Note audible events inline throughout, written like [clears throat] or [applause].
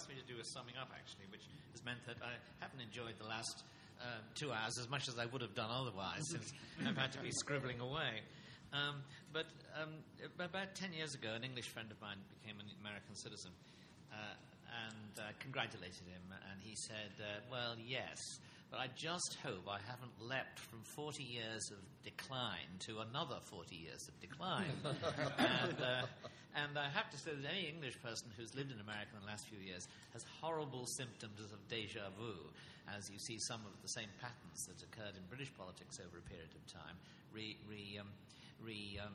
asked me to do a summing up, actually, which has meant that I haven't enjoyed the last uh, two hours as much as I would have done otherwise, since [laughs] I've had to be scribbling away. Um, but um, about 10 years ago, an English friend of mine became an American citizen. Uh, and uh, congratulated him, and he said, uh, Well, yes, but I just hope I haven't leapt from 40 years of decline to another 40 years of decline. [laughs] and, uh, and, I have to say that any English person who's lived in America in the last few years has horrible symptoms of deja vu, as you see some of the same patterns that occurred in British politics over a period of time. Re, re, um, re, um,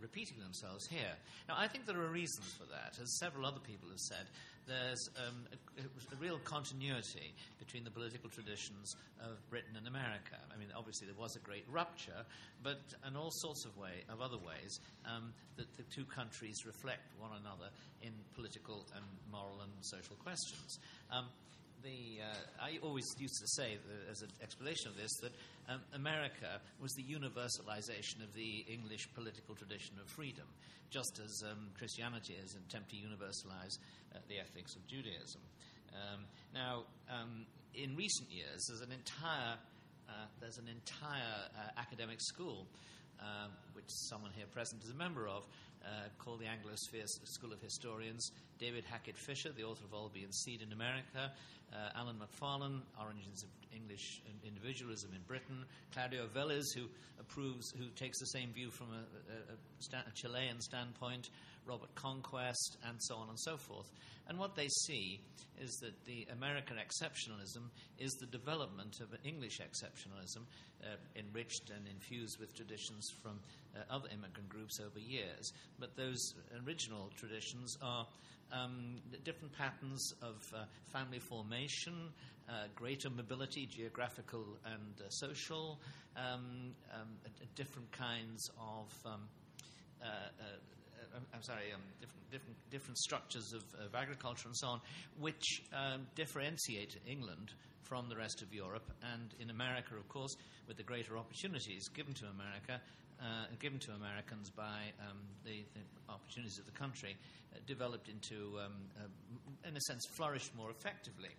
repeating themselves here. Now, I think there are reasons for that. As several other people have said, there's um, a, a, real continuity between the political traditions of Britain and America. I mean, obviously there was a great rupture, but in all sorts of way of other ways, um, that the two countries reflect one another in political and moral and social questions. Um, the, uh, I always used to say, that, as an explanation of this, that um, America was the universalization of the English political tradition of freedom, just as um, Christianity is an attempt to universalize uh, the ethics of Judaism. Um, now, um, in recent years, there's an entire uh, there's an entire uh, academic school, uh, which someone here present is a member of, uh, called the Anglosphere School of Historians. David Hackett Fischer, the author of Albion's Seed in America, uh, Alan Macfarlane, Origins of English Individualism in Britain, Claudio Véliz, who approves, who takes the same view from a, a, a Chilean standpoint, Robert Conquest, and so on and so forth. And what they see is that the American exceptionalism is the development of an English exceptionalism, uh, enriched and infused with traditions from uh, other immigrant groups over years. But those original traditions are um, different patterns of uh, family formation, uh, greater mobility, geographical and uh, social, um, um, different kinds of. Um, uh, uh, I'm sorry, um, different, different, different structures of, of, agriculture and so on, which um, differentiate England from the rest of Europe, and in America, of course, with the greater opportunities given to America, uh, given to Americans by um, the, the, opportunities of the country, uh, developed into, um, uh, in a sense, flourished more effectively.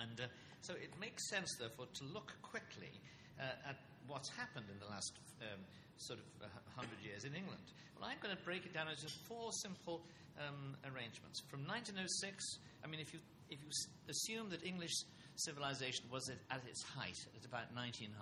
And uh, so it makes sense, therefore, to look quickly uh, at what's happened in the last um, sort of 100 years in England. Well, I'm going to break it down into four simple um, arrangements. From 1906, I mean, if you, if you assume that English civilization was at, its height at about 1900,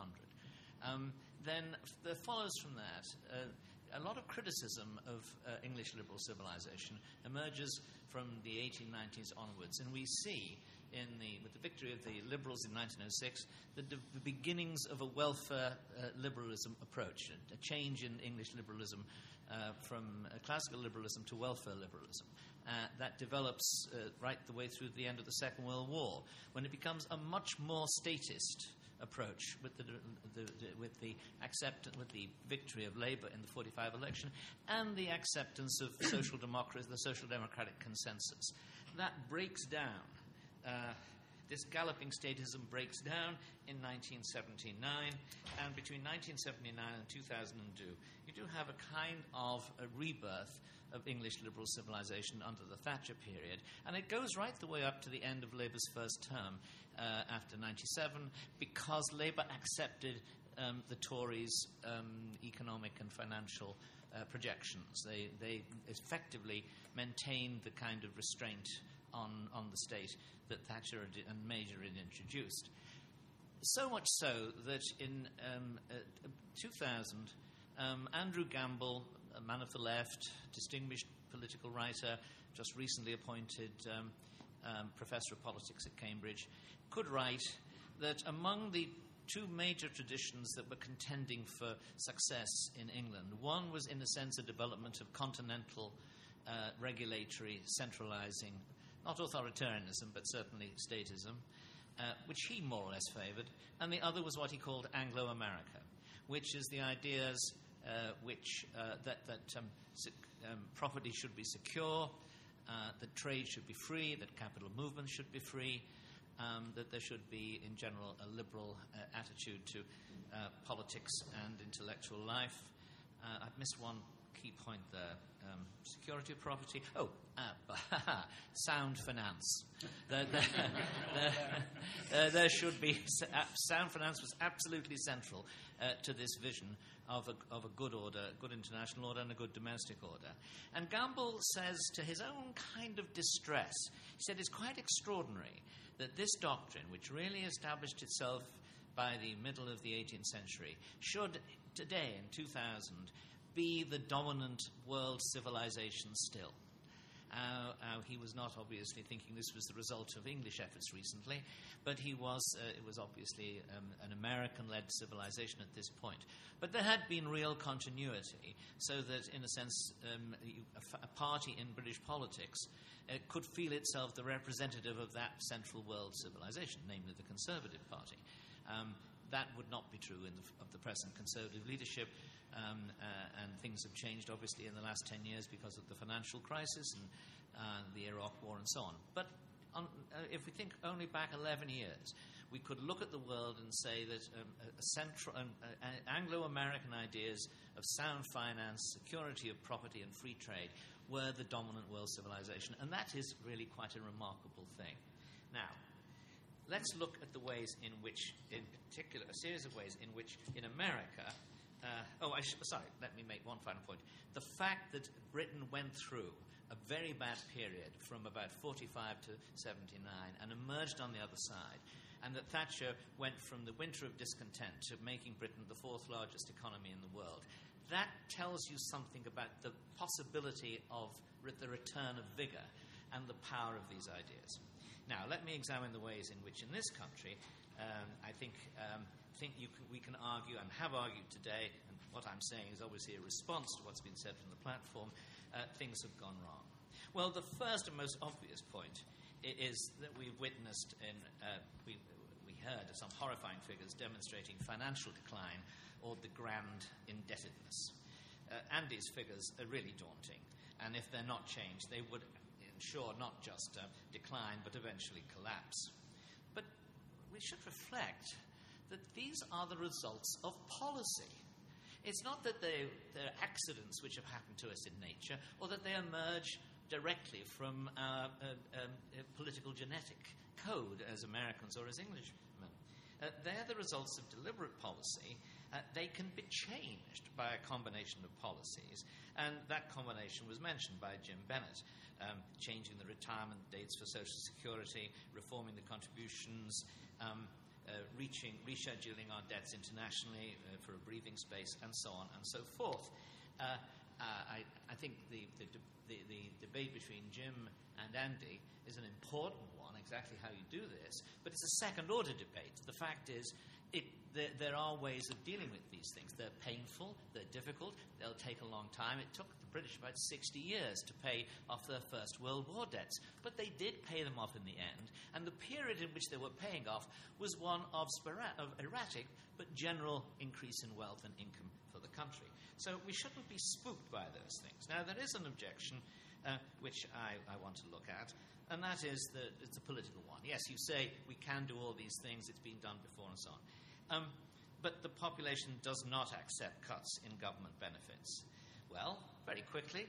um, then there follows from that uh, a lot of criticism of uh, English liberal civilization emerges from the 1890s onwards, and we see in the, with the victory of the liberals in 1906 the, the beginnings of a welfare uh, liberalism approach, a, a, change in English liberalism uh, from classical liberalism to welfare liberalism. Uh, that develops uh, right the way through the end of the Second World War, when it becomes a much more statist approach with the, the, the, with the accept with the victory of Labour in the 45 election and the acceptance of [coughs] social democracy, the social democratic consensus. That breaks down. Uh, this galloping statism breaks down in 1979, and between 1979 and 2002, you do have a kind of a rebirth of English liberal civilization under the Thatcher period, and it goes right the way up to the end of Labour's first term uh, after 97 because Labour accepted um, the Tories' um, economic and financial uh, projections. They, they effectively maintained the kind of restraint on, on the state that Thatcher and Major had introduced. So much so that in um, uh, 2000, um, Andrew Gamble, a man of the left, distinguished political writer, just recently appointed um, um professor of politics at Cambridge, could write that among the two major traditions that were contending for success in England, one was, in a sense, a development of continental uh, regulatory centralizing, not authoritarianism, but certainly statism, uh, which he more or less favored, and the other was what he called Anglo America, which is the ideas which uh, that, that um, um, property should be secure, uh, that trade should be free, that capital movement should be free, um, that there should be, in general, a liberal uh, attitude to uh, politics and intellectual life. Uh, I've missed one key point there? Um, security of property. Oh, uh, [laughs] sound finance. There, there, there, there, should be [laughs] sound finance was absolutely central uh, to this vision of a, of a good order, good international order, and a good domestic order. And Gamble says, to his own kind of distress, he said it's quite extraordinary that this doctrine, which really established itself by the middle of the 18th century, should today, in 2000, be the dominant world civilization still. Uh, uh, he was not obviously thinking this was the result of English efforts recently, but he was, uh, it was obviously um, an American led civilization at this point. But there had been real continuity, so that in a sense, um, a, party in British politics uh, could feel itself the representative of that central world civilization, namely the Conservative Party. Um, that would not be true the, of the present Conservative leadership. Um, uh, and things have changed, obviously, in the last 10 years because of the financial crisis and uh, the Iraq War and so on. But on, uh, if we think only back 11 years, we could look at the world and say that um, central, um, uh, Anglo American ideas of sound finance, security of property, and free trade were the dominant world civilization. And that is really quite a remarkable thing. Now, let's look at the ways in which, in particular, a series of ways in which in America, uh, oh, sh- sorry, let me make one final point. The fact that Britain went through a very bad period from about 45 to 79 and emerged on the other side, and that Thatcher went from the winter of discontent to making Britain the fourth largest economy in the world, that tells you something about the possibility of the return of vigour and the power of these ideas. Now, let me examine the ways in which, in this country, um, I think um, think can, we can argue and have argued today, and what I'm saying is obviously a response to what's been said from the platform, uh, things have gone wrong. Well, the first and most obvious point is that we've witnessed in, uh, we, we heard some horrifying figures demonstrating financial decline or the grand indebtedness. Uh, Andy's figures are really daunting, and if they're not changed, they would ensure not just uh, decline but eventually collapse. But we should reflect that these are the results of policy. It's not that they're, they're accidents which have happened to us in nature or that they emerge directly from our uh, um, uh, political genetic code as Americans or as Englishmen. Uh, they're the results of deliberate policy. Uh, they can be changed by a combination of policies, and that combination was mentioned by Jim Bennett. Um, changing the retirement dates for Social Security, reforming the contributions, um, uh, reaching, rescheduling our debts internationally uh, for a breathing space, and so on and so forth. Uh, I, I, think the, the, the, the, debate between Jim and Andy is an important one, exactly how you do this, but it's a second order debate. The fact is, it, there, there, are ways of dealing with these things. They're painful, they're difficult, they'll take a long time. It took the British about 60 years to pay off their First World War debts, but they did pay them off in the end, and the period in which they were paying off was one of, of erratic but general increase in wealth and income for the country. So we shouldn't be spooked by those things. Now, there is an objection uh, which I, I want to look at, and that is that it's a political one. Yes, you say we can do all these things, it's been done before, and so on. Um, but the population does not accept cuts in government benefits. Well, very quickly,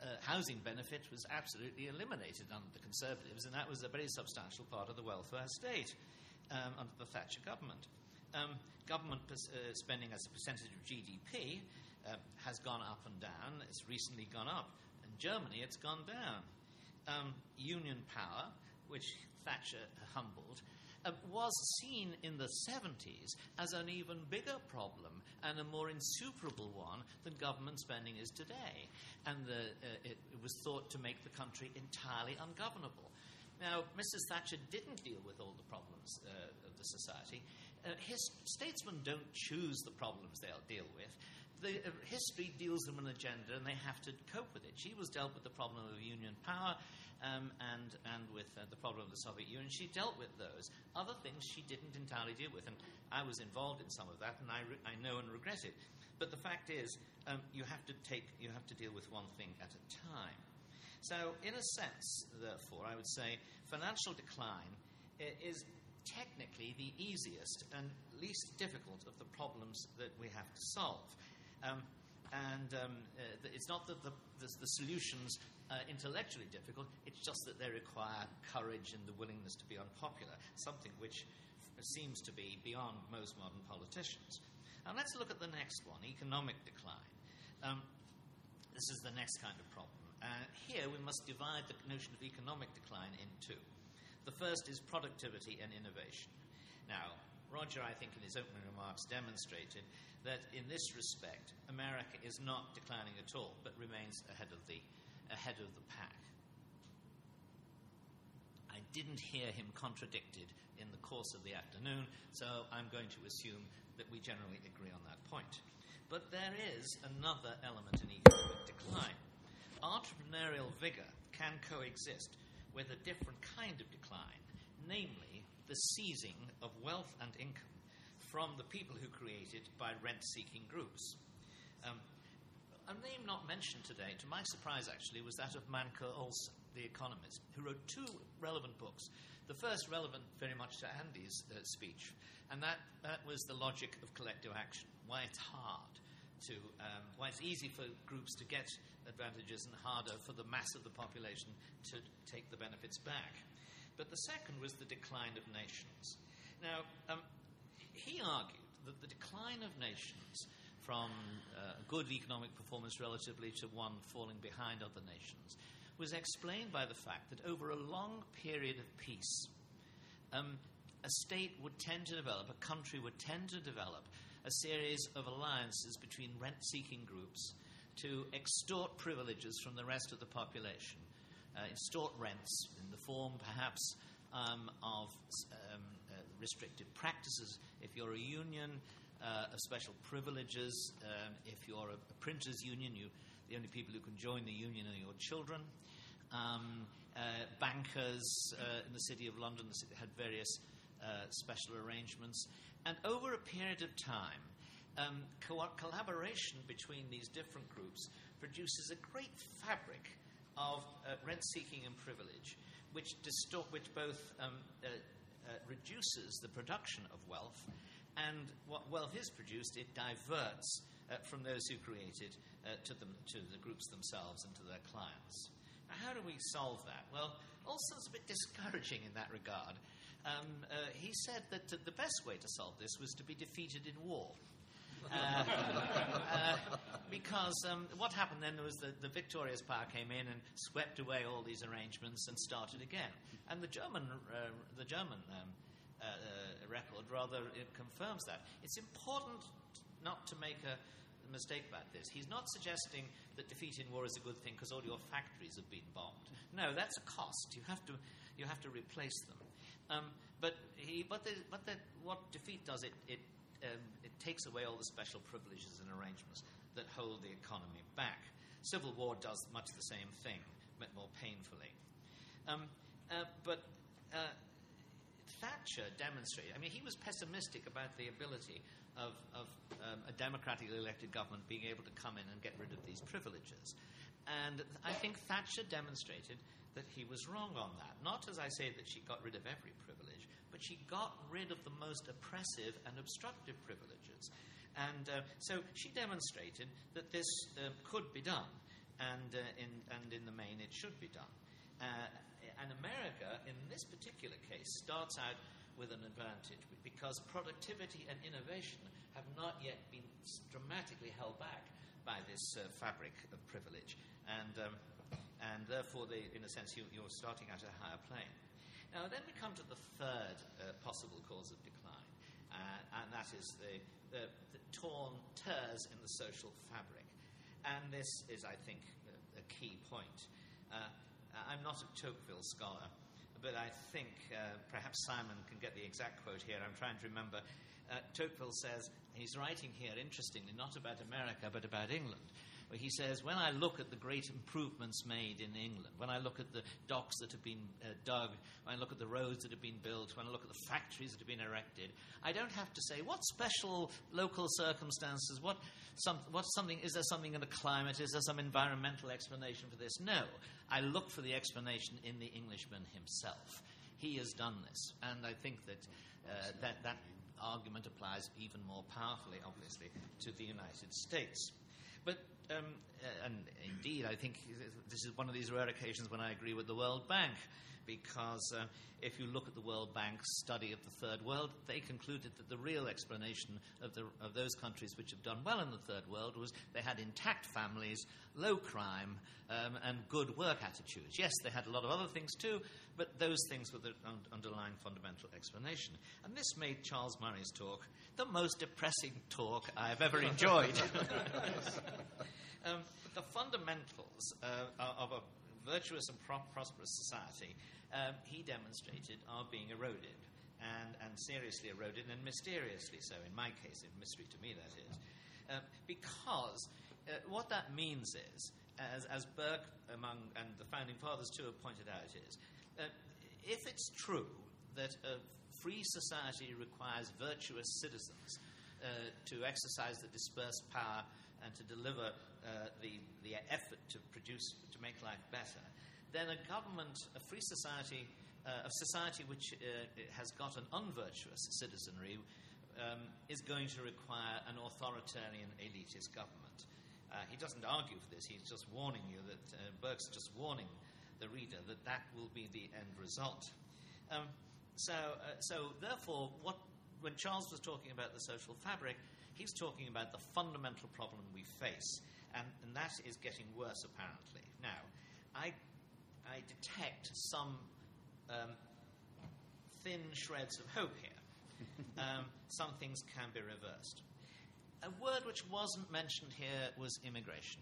uh, housing benefit was absolutely eliminated under the Conservatives, and that was a very substantial part of the welfare state um, under the Thatcher government. Um, government uh, spending as a percentage of GDP uh, has gone up and down. It's recently gone up. In Germany, it's gone down. Um, union power, which Thatcher humbled, uh, was seen in the 70s as an even bigger problem and a more insuperable one than government spending is today. And the, uh, it, it, was thought to make the country entirely ungovernable. Now, Mrs. Thatcher didn't deal with all the problems uh, of the society. Uh, his statesmen don't choose the problems they'll deal with. The, uh, history deals them an agenda and they have to cope with it. She was dealt with the problem of union power um, and, and with uh, the problem of the Soviet Union. She dealt with those. Other things she didn't entirely deal with, and I was involved in some of that, and I, re- I know and regret it. But the fact is, um, you have to take, you have to deal with one thing at a time. So, in a sense, therefore, I would say financial decline is technically the easiest and least difficult of the problems that we have to solve. Um, and um, uh, it's not that the, the, the solutions intellectually difficult, it's just that they require courage and the willingness to be unpopular, something which seems to be beyond most modern politicians. Now let's look at the next one economic decline. Um, this is the next kind of problem. Uh, here we must divide the notion of economic decline in two. The first is productivity and innovation. Now, Roger, I think, in his opening remarks demonstrated that in this respect, America is not declining at all, but remains ahead of the, ahead of the pack. I didn't hear him contradicted in the course of the afternoon, so I'm going to assume that we generally agree on that point. But there is another element in economic decline. Entrepreneurial vigor can coexist with a different kind of decline, namely the seizing of wealth and income from the people who create it by rent seeking groups. Um, a name not mentioned today, to my surprise actually, was that of Mancur Olson, the economist, who wrote two relevant books. The first relevant very much to Andy's uh, speech, and that, that was the logic of collective action, why it's hard to, um, why it's easy for groups to get advantages and harder for the mass of the population to take the benefits back. But the second was the decline of nations. Now, um, he argued that the decline of nations from uh, good economic performance relatively to one falling behind other nations was explained by the fact that over a long period of peace, um, a state would tend to develop, a country would tend to develop a series of alliances between rent seeking groups to extort privileges from the rest of the population, extort rents in the form perhaps um, of um, uh, restrictive practices if you're a union, uh, of special privileges. Um, if you're a, a, printers' union, you, the only people who can join the union are your children. Um, uh, bankers uh, in the City of London had various uh, special arrangements. And over a period of time, um, co- collaboration between these different groups produces a great fabric of uh, rent seeking and privilege, which, distort, which both um, uh, uh, reduces the production of wealth, and what wealth is produced, it diverts uh, from those who create it uh, to, them, to the groups themselves and to their clients. Now, how do we solve that? Well, Olson's a bit discouraging in that regard. Um, he said that the best way to solve this was to be defeated in war. Uh, uh, because um, what happened then was that the victorious power came in and swept away all these arrangements and started again. And the German, uh, the German um, record rather confirms that. It's important not to make a mistake about this. He's not suggesting that defeat in war is a good thing because all your factories have been bombed. No, that's a cost. You have to, you have to replace them. Um, but he, but, the, but the, what defeat does, it, it um, it takes away all the special privileges and arrangements that hold the economy back. Civil war does much the same thing, but more painfully. Um, uh, but uh, Thatcher demonstrated, I mean, he was pessimistic about the ability of, of um, a democratically elected government being able to come in and get rid of these privileges. And I think Thatcher demonstrated that he was wrong on that. Not as I say that she got rid of every privilege, but she got rid of the most oppressive and obstructive privileges. And uh, so she demonstrated that this uh, could be done, and, uh, in, and in the main it should be done. Uh, and America, in this particular case, starts out with an advantage because productivity and innovation have not yet been dramatically held back by this uh, fabric of privilege. And, um, and therefore, they, in a sense, you, you're starting at a higher plane. Now, then we come to the third uh, possible cause of decline, uh, and that is the, the, the, torn tears in the social fabric. And this is, I think, a, a key point. Uh, I'm not a Tocqueville scholar, but I think uh, perhaps Simon can get the exact quote here. I'm trying to remember. Uh, Tocqueville says, he's writing here, interestingly, not about America, but about England where he says, When I look at the great improvements made in England, when I look at the docks that have been uh, dug, when I look at the roads that have been built, when I look at the factories that have been erected, I don't have to say, What special local circumstances, what, some, something, is there something in the climate, is there some environmental explanation for this? No. I look for the explanation in the Englishman himself. He has done this. And I think that uh, that, that argument applies even more powerfully, obviously, to the United States. But, um, and indeed, I think this is one of these rare occasions when I agree with the World Bank, because uh, if you look at the World Bank's study of the Third World, they concluded that the real explanation of, the, of those countries which have done well in the Third World was they had intact families, low crime, um, and good work attitudes. Yes, they had a lot of other things too, but those things were the un- underlying fundamental explanation. And this made Charles Murray's talk the most depressing talk I've ever enjoyed. [laughs] [laughs] um, the fundamentals uh, of a virtuous and pro- prosperous society um, he demonstrated are being eroded, and, and seriously eroded, and mysteriously so, in my case, a mystery to me that is. Uh, because uh, what that means is, as, as Burke among, and the founding fathers too have pointed out, is uh, if it's true that a free society requires virtuous citizens uh, to exercise the dispersed power and to deliver uh, the, the effort to produce, to make life better, then a government, a free society, uh, a society which uh, has got an unvirtuous citizenry, um, is going to require an authoritarian elitist government. Uh, he doesn't argue for this, he's just warning you that, uh, Burke's just warning the reader that that will be the end result. Um, so, so, therefore, what, when Charles was talking about the social fabric, he's talking about the fundamental problem we face, and, and that is getting worse, apparently. Now, I I detect some um, thin shreds of hope here. [laughs] Um, some things can be reversed. A word which wasn't mentioned here was immigration.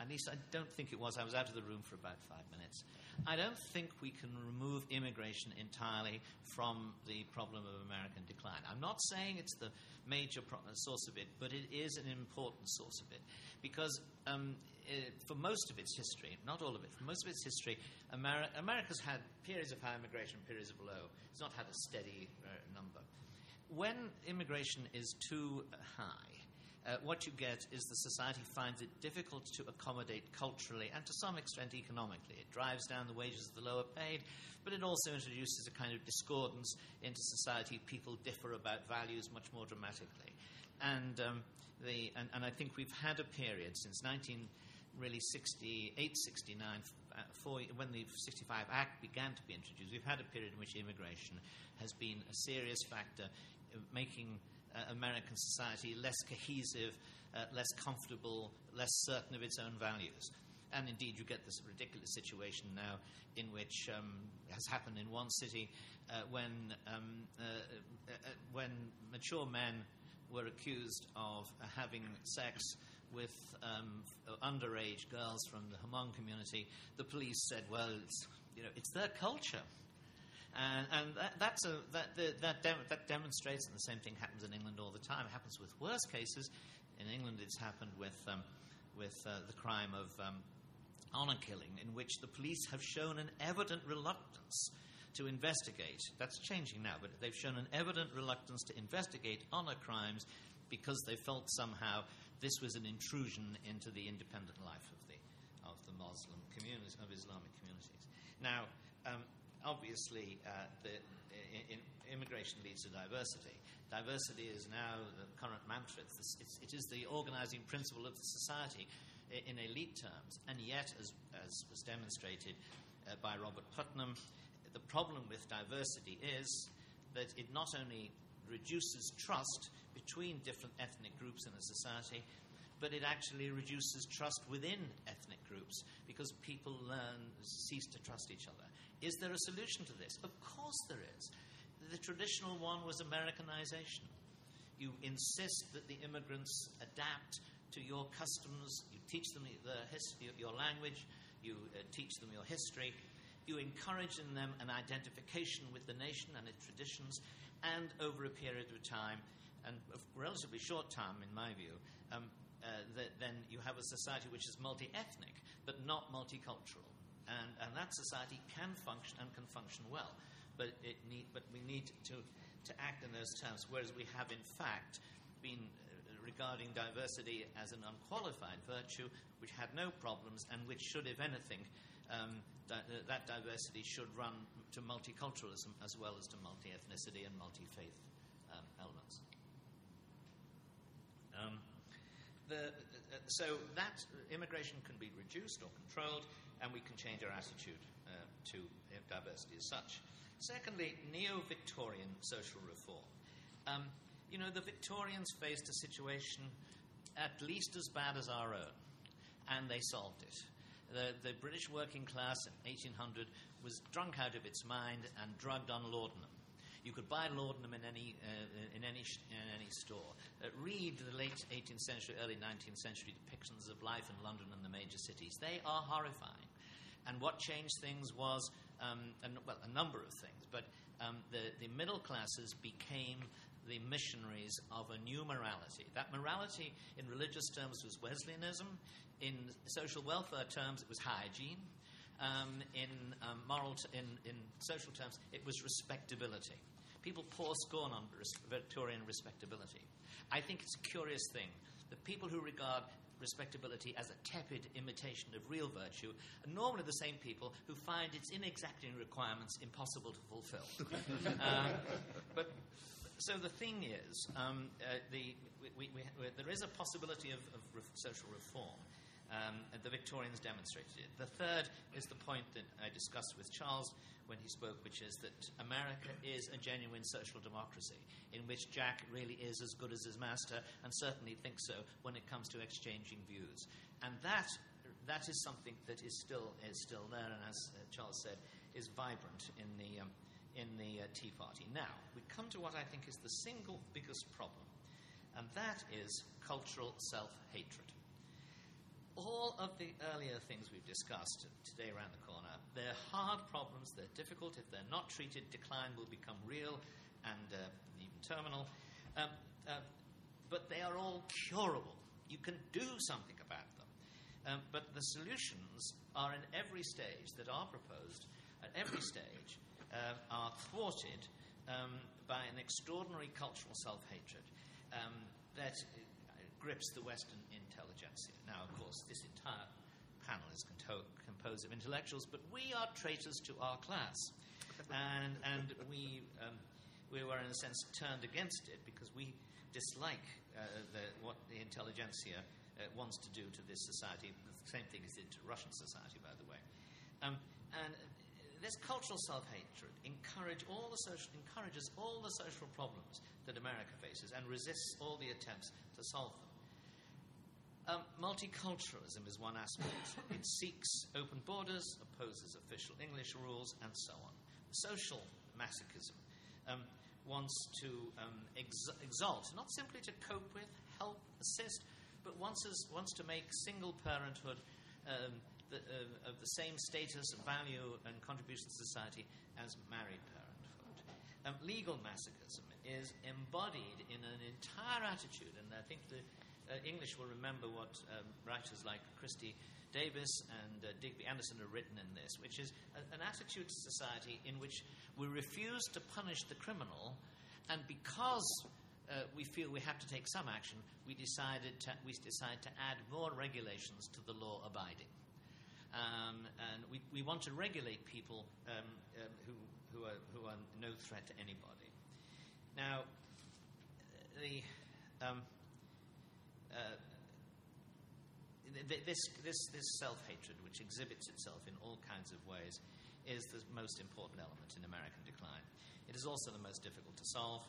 At least I don't think it was. I was out of the room for about five minutes. I don't think we can remove immigration entirely from the problem of American decline. I'm not saying it's the major pro- source of it, but it is an important source of it. Because um, it, for most of its history, not all of it, for most of its history, Ameri- America's had periods of high immigration, periods of low. It's not had a steady uh, number. When immigration is too high, uh, what you get is the society finds it difficult to accommodate culturally and to some extent economically. It drives down the wages of the lower paid, but it also introduces a kind of discordance into society. People differ about values much more dramatically. And, um, the, and, and, I think we've had a period since 19, really 68, 69, uh, for, when the 65 Act began to be introduced, we've had a period in which immigration has been a serious factor making American society less cohesive, uh, less comfortable, less certain of its own values. And indeed, you get this ridiculous situation now in which um, has happened in one city uh, when, um, uh, uh, uh, when mature men were accused of having sex with um, underage girls from the Hmong community. The police said, well, it's, you know, it's their culture. And, and that, that's a, that, that, that demonstrates, the same thing happens in England all the time. It happens with worse cases. In England, it's happened with, um, with uh, the crime of um, honour killing, in which the police have shown an evident reluctance to investigate. That's changing now, but they've shown an evident reluctance to investigate honour crimes because they felt somehow this was an intrusion into the independent life of the, of the Muslim communities, of Islamic communities. Now, um, obviously, uh, the, in, immigration leads to diversity. Diversity is now the current mantra. It's, it's, it is the organizing principle of the society in elite terms. And yet, as, as was demonstrated uh, by Robert Putnam, the problem with diversity is that it not only reduces trust between different ethnic groups in a society, but it actually reduces trust within ethnic groups because people learn, cease to trust each other. Is there a solution to this? Of course there is. The traditional one was Americanization. You insist that the immigrants adapt to your customs, you teach them the his- your language, you uh, teach them your history, you encourage in them an identification with the nation and its traditions, and over a period of time, and a relatively short time in my view, um, uh, the, then you have a society which is multi ethnic but not multicultural and, and that society can function and can function well. But, it need, but we need to, to act in those terms, whereas we have, in fact, been uh, regarding diversity as an unqualified virtue, which had no problems, and which should, if anything, um, that, uh, that, diversity should run to multiculturalism as well as to multi ethnicity and multi faith um, elements. Um, the, so that immigration can be reduced or controlled, and we can change our attitude uh, to diversity as such. Secondly, neo Victorian social reform. Um, you know, the Victorians faced a situation at least as bad as our own, and they solved it. The, the British working class in 1800 was drunk out of its mind and drugged on laudanum. You could buy laudanum in any, uh, in any, in any store. Uh, read the late 18th century, early 19th century depictions of life in London and the major cities. They are horrifying. And what changed things was, um, a, well, a number of things, but um, the, the middle classes became the missionaries of a new morality. That morality, in religious terms, was Wesleyanism. In social welfare terms, it was hygiene. Um, in um, moral, t- in, in social terms, it was respectability. People pour scorn on Victorian respectability. I think it's a curious thing that people who regard respectability as a tepid imitation of real virtue are normally the same people who find its inexacting requirements impossible to fulfill. [laughs] um, but so the thing is, um, uh, the, we, we, we, there is a possibility of, of re- social reform. Um, and the Victorians demonstrated it. The third is the point that I discussed with Charles when he spoke, which is that America is a genuine social democracy in which Jack really is as good as his master and certainly thinks so when it comes to exchanging views. And that, that is something that is still, is still there and, as uh, Charles said, is vibrant in the, um, in the uh, Tea Party. Now, we come to what I think is the single biggest problem, and that is cultural self hatred all of the earlier things we've discussed today around the corner, they're hard problems, they're difficult. If they're not treated, decline will become real and uh, even terminal. Um, uh, but they are all curable. You can do something about them. Um, but the solutions are in every stage that are proposed, at every stage, uh, are thwarted um, by an extraordinary cultural self hatred um, that grips the Western intelligentsia. Now, of course, this entire panel is composed of intellectuals, but we are traitors to our class. And, and we, um, we were, in a sense, turned against it because we dislike uh, the, what the intelligentsia uh, wants to do to this society. The same thing is it did to Russian society, by the way. Um, and this cultural self-hatred encourage all social, encourages all the social problems that America faces and resists all the attempts to solve them. Um, multiculturalism is one aspect. it seeks open borders, opposes official English rules, and so on. Social masochism um, wants to um, ex- exalt, not simply to cope with, help, assist, but wants, wants to make single parenthood um, the, uh, of the same status, value, and contribution to society as married parenthood. Um, legal masochism is embodied in an entire attitude, and I think the uh, English will remember what um, writers like Christie Davies and uh, Digby Anderson have written in this, which is a, an attitude to society in which we refuse to punish the criminal, and because uh, we feel we have to take some action, we decided to, we decide to add more regulations to the law abiding. Um, and we, we want to regulate people um, um, who, who, are, who are no threat to anybody. Now, the, um, uh, this, this, this self hatred, which exhibits itself in all kinds of ways, is the most important element in American decline. It is also the most difficult to solve,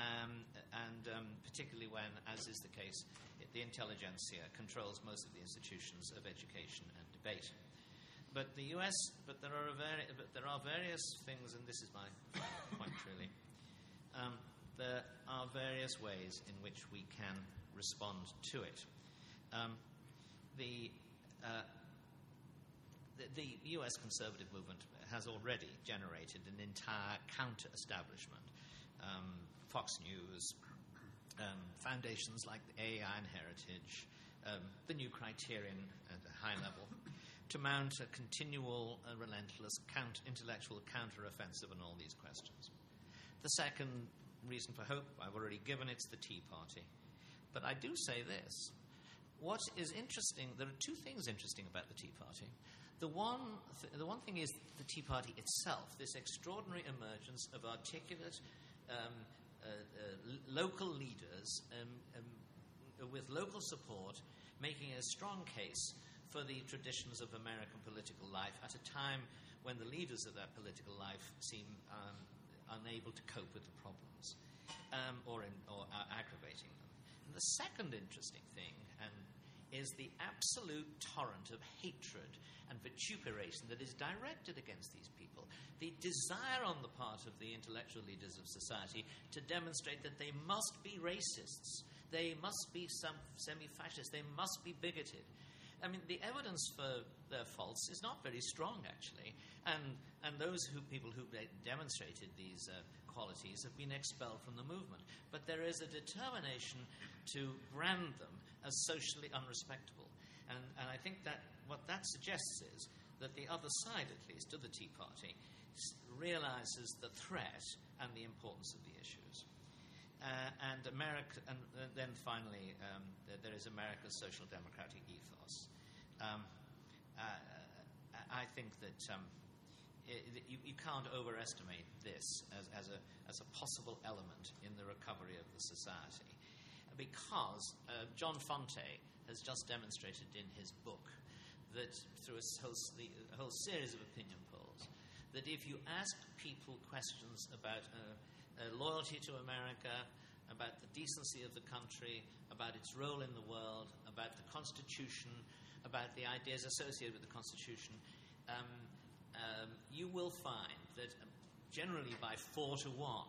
um, and um, particularly when, as is the case, it, the intelligentsia controls most of the institutions of education and debate. But the U.S., but there are, vari- but there are various things, and this is my point really. Um, there are various ways in which we can respond to it. Um, the, uh, the, the, US conservative movement has already generated an entire counter establishment. Um, Fox News, um, foundations like the AEI and Heritage, um, the new criterion at a high level, to mount a continual, uh, relentless count, intellectual counter-offensive on all these questions. The second reason for hope, I've already given, it's the Tea Party. But I do say this. What is interesting, there are two things interesting about the Tea Party. The one, th- the one thing is the Tea Party itself, this extraordinary emergence of articulate um, uh, uh, local leaders um, um, with local support making a strong case for the traditions of American political life at a time when the leaders of that political life seem um, unable to cope with the problems um, or, in, or aggravating them. And the second interesting thing and is the absolute torrent of hatred and vituperation that is directed against these people. The desire on the part of the intellectual leaders of society to demonstrate that they must be racists, they must be some semi fascist, they must be bigoted. I mean, the evidence for their faults is not very strong, actually. And, and those who, people who demonstrated these uh, qualities have been expelled from the movement. But there is a determination to brand them as socially unrespectable. And, and I think that what that suggests is that the other side, at least, of the Tea Party, realizes the threat and the importance of the issues. Uh, and America, and then finally, um, there is America's social democratic ethos. Um, uh, I think that um, it, you, you, can't overestimate this as, as, a, as a possible element in the recovery of the society because uh, John Fonte has just demonstrated in his book that through a whole, a whole series of opinion polls that if you ask people questions about uh, uh, loyalty to America, about the decency of the country, about its role in the world, about the Constitution, about the ideas associated with the Constitution, um, um, you will find that generally by four to one,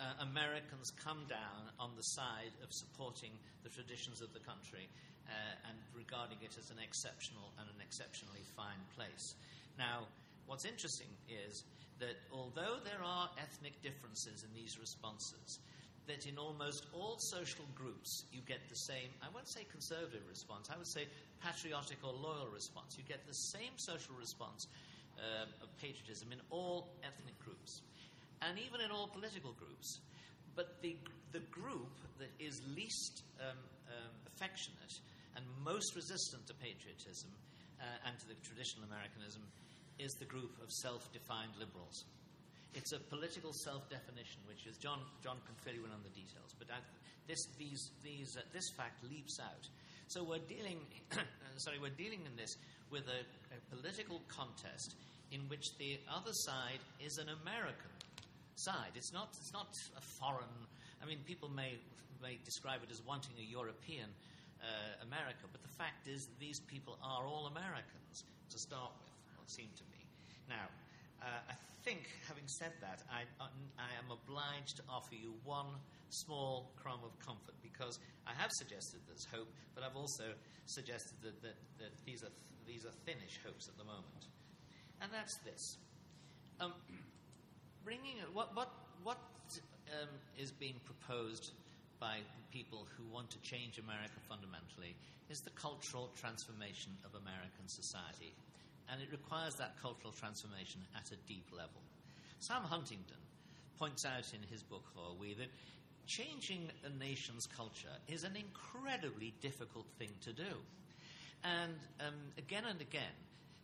uh, Americans come down on the side of supporting the traditions of the country uh, and regarding it as an exceptional and an exceptionally fine place. Now, what's interesting is that although there are ethnic differences in these responses, that in almost all social groups you get the same, I won't say conservative response, I would say patriotic or loyal response. You get the same social response uh, of patriotism in all ethnic groups, and even in all political groups. But the, the group that is least um, um, affectionate and most resistant to patriotism uh, and to the traditional Americanism is the group of self defined liberals. It's a political self definition, which is, John, John can fill you in on the details, but this, these, these, uh, this fact leaps out. So we're dealing, [coughs] sorry, we're dealing in this with a, a political contest in which the other side is an American side. It's not, it's not a foreign, I mean, people may, may describe it as wanting a European uh, America, but the fact is these people are all Americans to start with, it seemed to me. Now, uh, I think, having said that, I, I am obliged to offer you one small crumb of comfort because I have suggested there's hope, but I've also suggested that, that, that these, are th- these are thinnish hopes at the moment. And that's this. Um, [clears throat] bringing what, what, what um, is being proposed by people who want to change America fundamentally is the cultural transformation of American society and it requires that cultural transformation at a deep level. Sam Huntington points out in his book we that changing a nation's culture is an incredibly difficult thing to do. And um, again and again,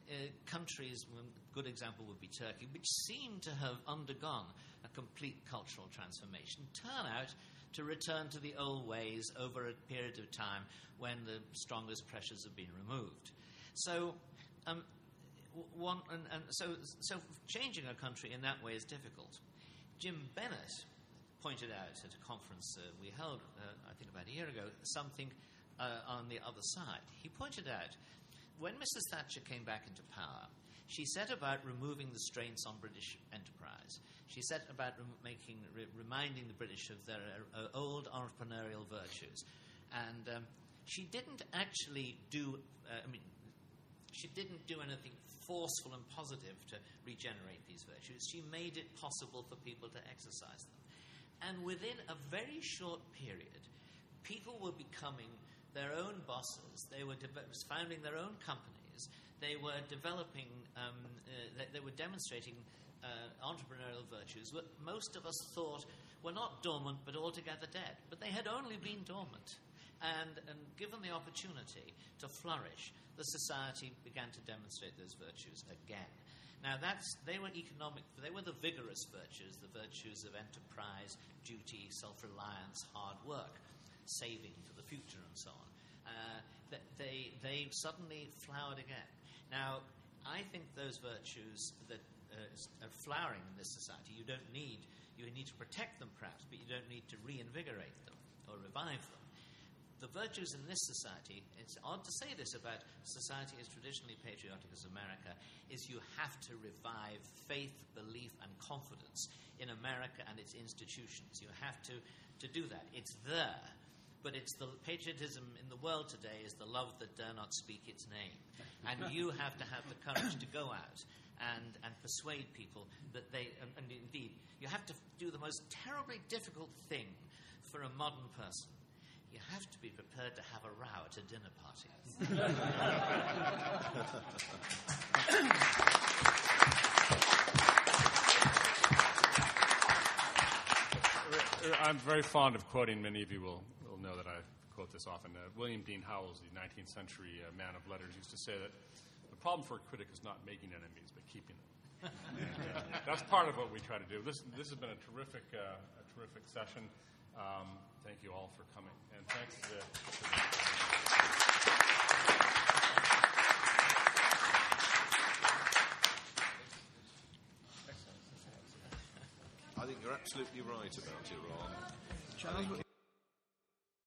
uh, countries, a good example would be Turkey, which seem to have undergone a complete cultural transformation, turn out to return to the old ways over a period of time when the strongest pressures have been removed. So, um, one, and, and so, so changing a country in that way is difficult. Jim Bennett pointed out at a conference uh, we held, uh, I think about a year ago, something uh, on the other side. He pointed out when Mrs. Thatcher came back into power, she set about removing the strains on British enterprise. She set about making, re- reminding the British of their uh, old entrepreneurial virtues. And um, she didn't actually do, uh, I mean, she didn't do anything forceful and positive to regenerate these virtues. She made it possible for people to exercise them. And within a very short period, people were becoming their own bosses. They were de- founding their own companies. They were developing, um, uh, they, they, were demonstrating uh, entrepreneurial virtues that most of us thought were not dormant but altogether dead. But they had only been dormant. And, and given the opportunity to flourish, the society began to demonstrate those virtues again. Now, that's, they were economic, they were the vigorous virtues, the virtues of enterprise, duty, self reliance, hard work, saving for the future, and so on. Uh, they, they suddenly flowered again. Now, I think those virtues that uh, are flowering in this society, you don't need, you need to protect them perhaps, but you don't need to reinvigorate them or revive them. The virtues in this society, it's odd to say this about society as traditionally patriotic as America, is you have to revive faith, belief, and confidence in America and its institutions. You have to, to do that. It's there. But it's the patriotism in the world today is the love that dare not speak its name. And you have to have the courage to go out and, and persuade people that they, and, and indeed, you have to do the most terribly difficult thing for a modern person you have to be prepared to have a row at a dinner party. [laughs] I'm very fond of quoting. Many of you will, will know that I quote this often. Uh, William Dean Howells, the 19th century uh, man of letters, used to say that the problem for a critic is not making enemies, but keeping them. and, [laughs] uh, that's part of what we try to do. This, this has been a terrific, uh, a terrific session. Um, thank you all for coming. And thanks to, the. I think you're absolutely right about Iran. Charles,